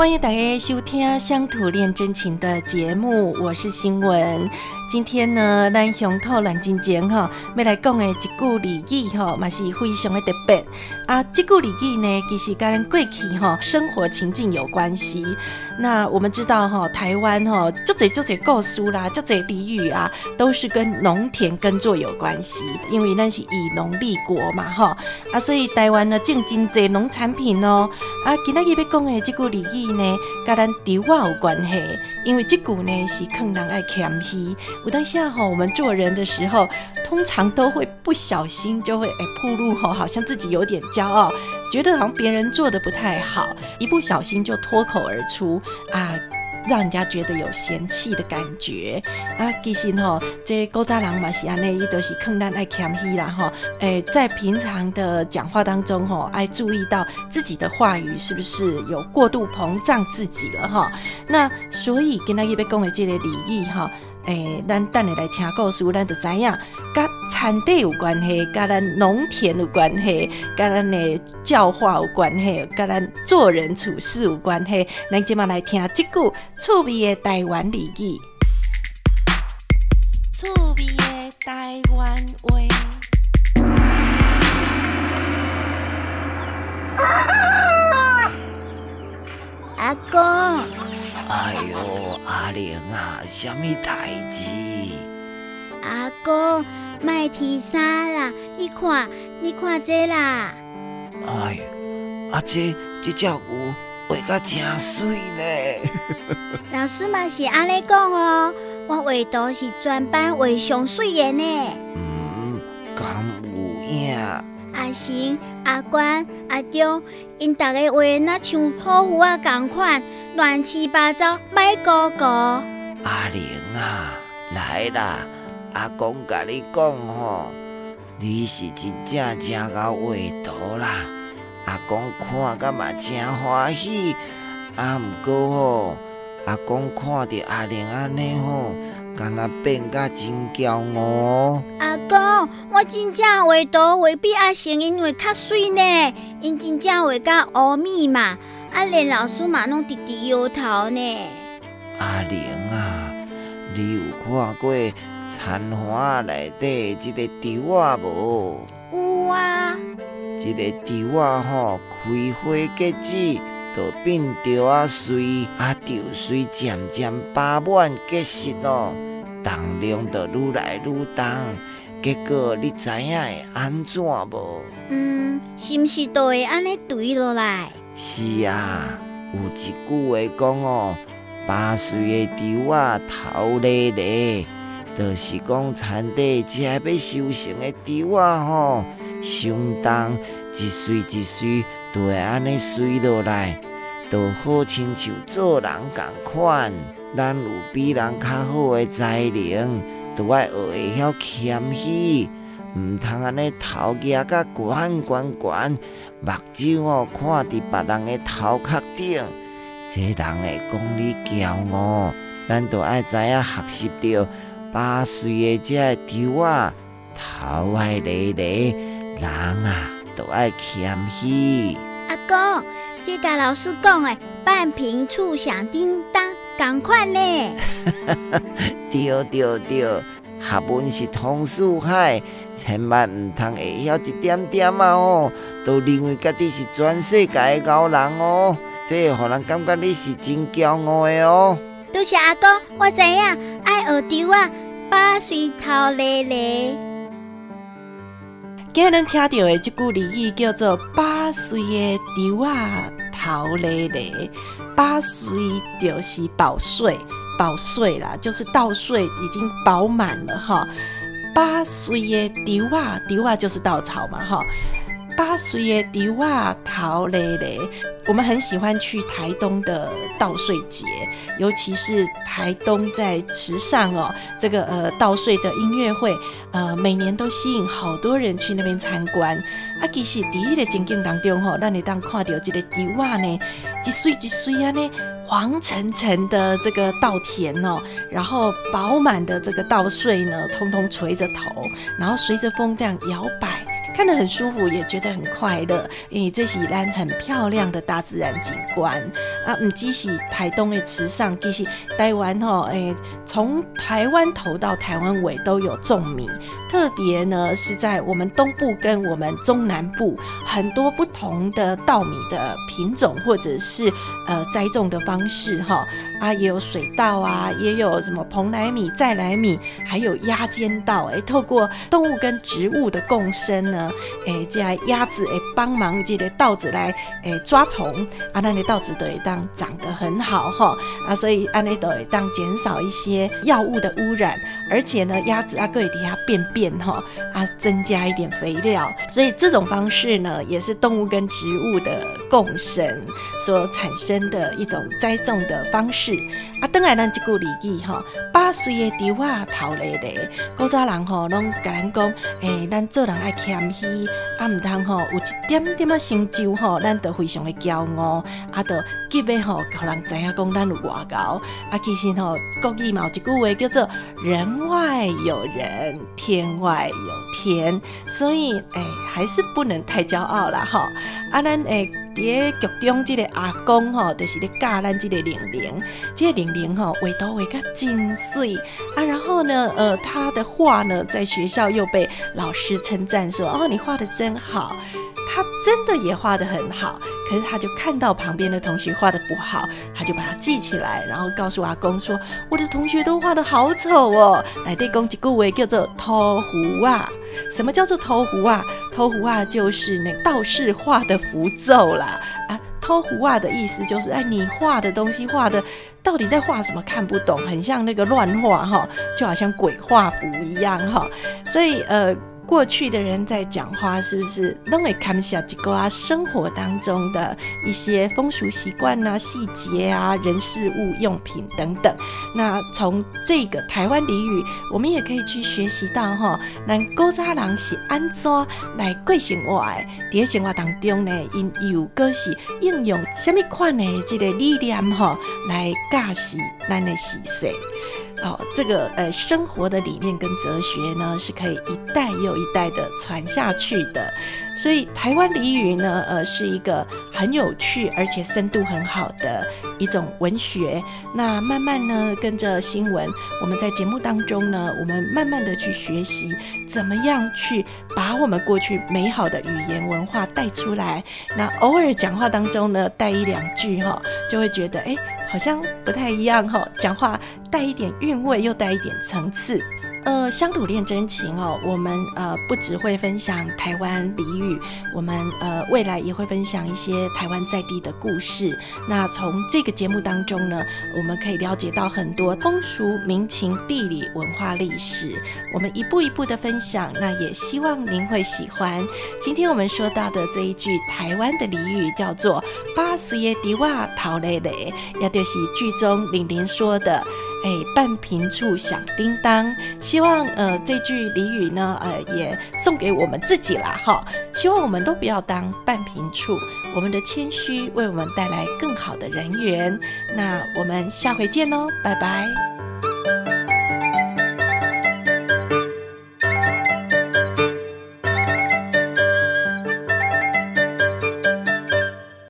欢迎大家收听《乡土恋真情》的节目，我是新闻。今天呢，咱乡土蓝真情哈，要来讲的一句俚语哈，嘛是非常的特别啊。这句俚语呢，其实跟咱过去哈生活情境有关系。那我们知道哈，台湾哈，就这就这故事啦，就这俚语啊，都是跟农田耕作有关系，因为咱是以农立国嘛哈啊，所以台湾呢种真济农产品哦啊。今日要讲的这句俚语呢，跟咱稻话有关系，因为这句呢是坑人爱谦虚。我当下哈，我们做人的时候，通常都会不小心就会哎铺路哈，好像自己有点骄傲，觉得好像别人做的不太好，一不小心就脱口而出啊，让人家觉得有嫌弃的感觉啊。其实哈，这高渣郎嘛是安内，伊都是坑咱爱谦虚啦哈。哎，在平常的讲话当中哈，爱注意到自己的话语是不是有过度膨胀自己了哈。那所以跟他一边讲的这类礼仪哈。诶，咱等下来听故事，咱就知影，甲产地有关系，甲咱农田有关系，甲咱的教化有关系，甲咱做人处事有关系。咱今麦来听即句趣味的台湾俚语，趣味的台湾话。阿公。哎呦，阿玲啊，什么代志？阿公，卖提衫啦！你看，你看这啦！哎呀，阿这这只牛画甲真水呢！老师嘛是安尼讲哦，我画图是全班画上水的呢。阿成、阿关、阿忠，因逐个话那像泡芙啊共款，乱七八糟，歹哥哥。阿玲啊，来啦！阿公甲你讲吼，你是真正正够画图啦。阿公看甲嘛真欢喜，啊，毋过吼，阿公看着阿玲安尼吼。敢若变甲真骄傲。阿公，我真正画图未必阿成因为较水呢，因真正画甲乌米嘛，啊连老师嘛拢直直摇头呢。阿玲啊，你有看过残花内底即个稻啊无？有啊。即个稻啊吼，开花结籽，就变着啊水，啊稻水渐渐饱满结实咯。重量就愈来愈重，结果你知影会安怎无？嗯，是毋是都会安尼对落来？是啊，有一句话讲哦，八岁的猪仔头咧咧，就是讲田地只要收成的猪仔吼，相当一岁一岁都会安尼碎落来，就好亲像做人共款。咱有比人较好的才能，都爱学会晓谦虚，毋通安尼头举甲悬悬悬，目睭哦看伫别人的头壳顶，这人会讲你骄傲。咱都爱知影学习着八岁的这个啊，头爱咧咧，人啊都爱谦虚。阿公，这个老师讲诶半瓶醋响叮当。赶快呢！对对对，学问是通四海，千万唔通会晓一点点啊哦，都认为家己是全世界的高人哦，这会互人感觉你是真骄傲的哦。多谢阿哥，我知影爱学丢啊，八岁头咧咧。今日听到的这句俚语叫做“八岁的丢啊头咧咧”。八岁就是饱岁，饱岁啦，就是稻穗已经饱满了哈。八岁的稻啊，稻啊就是稻草嘛哈。八岁的稻啊，桃嘞嘞，我们很喜欢去台东的稻穗节，尤其是台东在池上哦，这个呃稻穗的音乐会，呃每年都吸引好多人去那边参观。啊，其实第一个情景当中吼，让你当看到这个稻啊呢，一穗一穗啊呢，黄澄澄的这个稻田哦，然后饱满的这个稻穗呢，通通垂着头，然后随着风这样摇摆。看得很舒服，也觉得很快乐。诶，这是咱很漂亮的大自然景观啊！唔只是台东的池上，其实台湾吼，诶，从台湾头到台湾尾都有种米，特别呢是在我们东部跟我们中南部很多不同的稻米的品种，或者是呃栽种的方式哈。啊，也有水稻啊，也有什么蓬莱米、再来米，还有压尖稻。诶，透过动物跟植物的共生呢，诶，这样鸭子诶帮忙这个稻子来诶抓虫。啊，那的稻子都会当长得很好哈。啊，所以安尼都会当减少一些药物的污染，而且呢，鸭子啊可以底下便便哈啊，增加一点肥料，所以这种方式呢，也是动物跟植物的共生所产生的一种栽种的方式啊。当然咱这句俚语哈，八岁的稻啊头咧咧，古早人吼拢甲咱讲，诶，咱做人爱谦虚，啊，毋通吼有一点点啊成就吼，咱都非常的骄傲，啊，都急要吼，互人知影讲咱有外高，啊，其实吼国语嘛有一句话叫做人外有人，天外有天，所以诶，还是不能太骄傲啦吼，啊，咱诶。伫个剧中，即个阿公吼，就是咧教咱即个玲玲，即个玲玲吼，画图画个真水啊。然后呢，呃，他的画呢，在学校又被老师称赞说：“哦，你画的真好。”他真的也画的很好。可是他就看到旁边的同学画的不好，他就把它记起来，然后告诉阿公说：“我的同学都画的好丑哦。”来对公一句话叫做“偷胡啊”。什么叫做偷胡啊？偷胡啊就是那道士画的符咒啦。啊，偷胡啊的意思就是，哎，你画的东西画的到底在画什么？看不懂，很像那个乱画哈，就好像鬼画符一样哈。所以呃。过去的人在讲话，是不是都会看下几个啊？生活当中的一些风俗习惯啊、细节啊、人事物用品等等。那从这个台湾俚语，我们也可以去学习到哈。那古早人是安怎来过生活？的？在生活当中呢，因有个是应用什么款的这个理念哈，来驾驶咱的时势。哦，这个呃生活的理念跟哲学呢，是可以一代又一代的传下去的。所以台湾俚语呢，呃，是一个很有趣而且深度很好的一种文学。那慢慢呢，跟着新闻，我们在节目当中呢，我们慢慢的去学习，怎么样去把我们过去美好的语言文化带出来。那偶尔讲话当中呢，带一两句哈，就会觉得哎。好像不太一样哈，讲话带一点韵味，又带一点层次。呃，乡土恋真情哦，我们呃不只会分享台湾俚语，我们呃未来也会分享一些台湾在地的故事。那从这个节目当中呢，我们可以了解到很多风俗民情、地理文化历史，我们一步一步的分享。那也希望您会喜欢。今天我们说到的这一句台湾的俚语叫做“八岁的迪瓦陶磊磊”，也就是剧中玲玲说的。哎，半平处响叮当，希望呃这句俚语呢，呃也送给我们自己啦，哈，希望我们都不要当半平处，我们的谦虚为我们带来更好的人缘。那我们下回见喽，拜拜。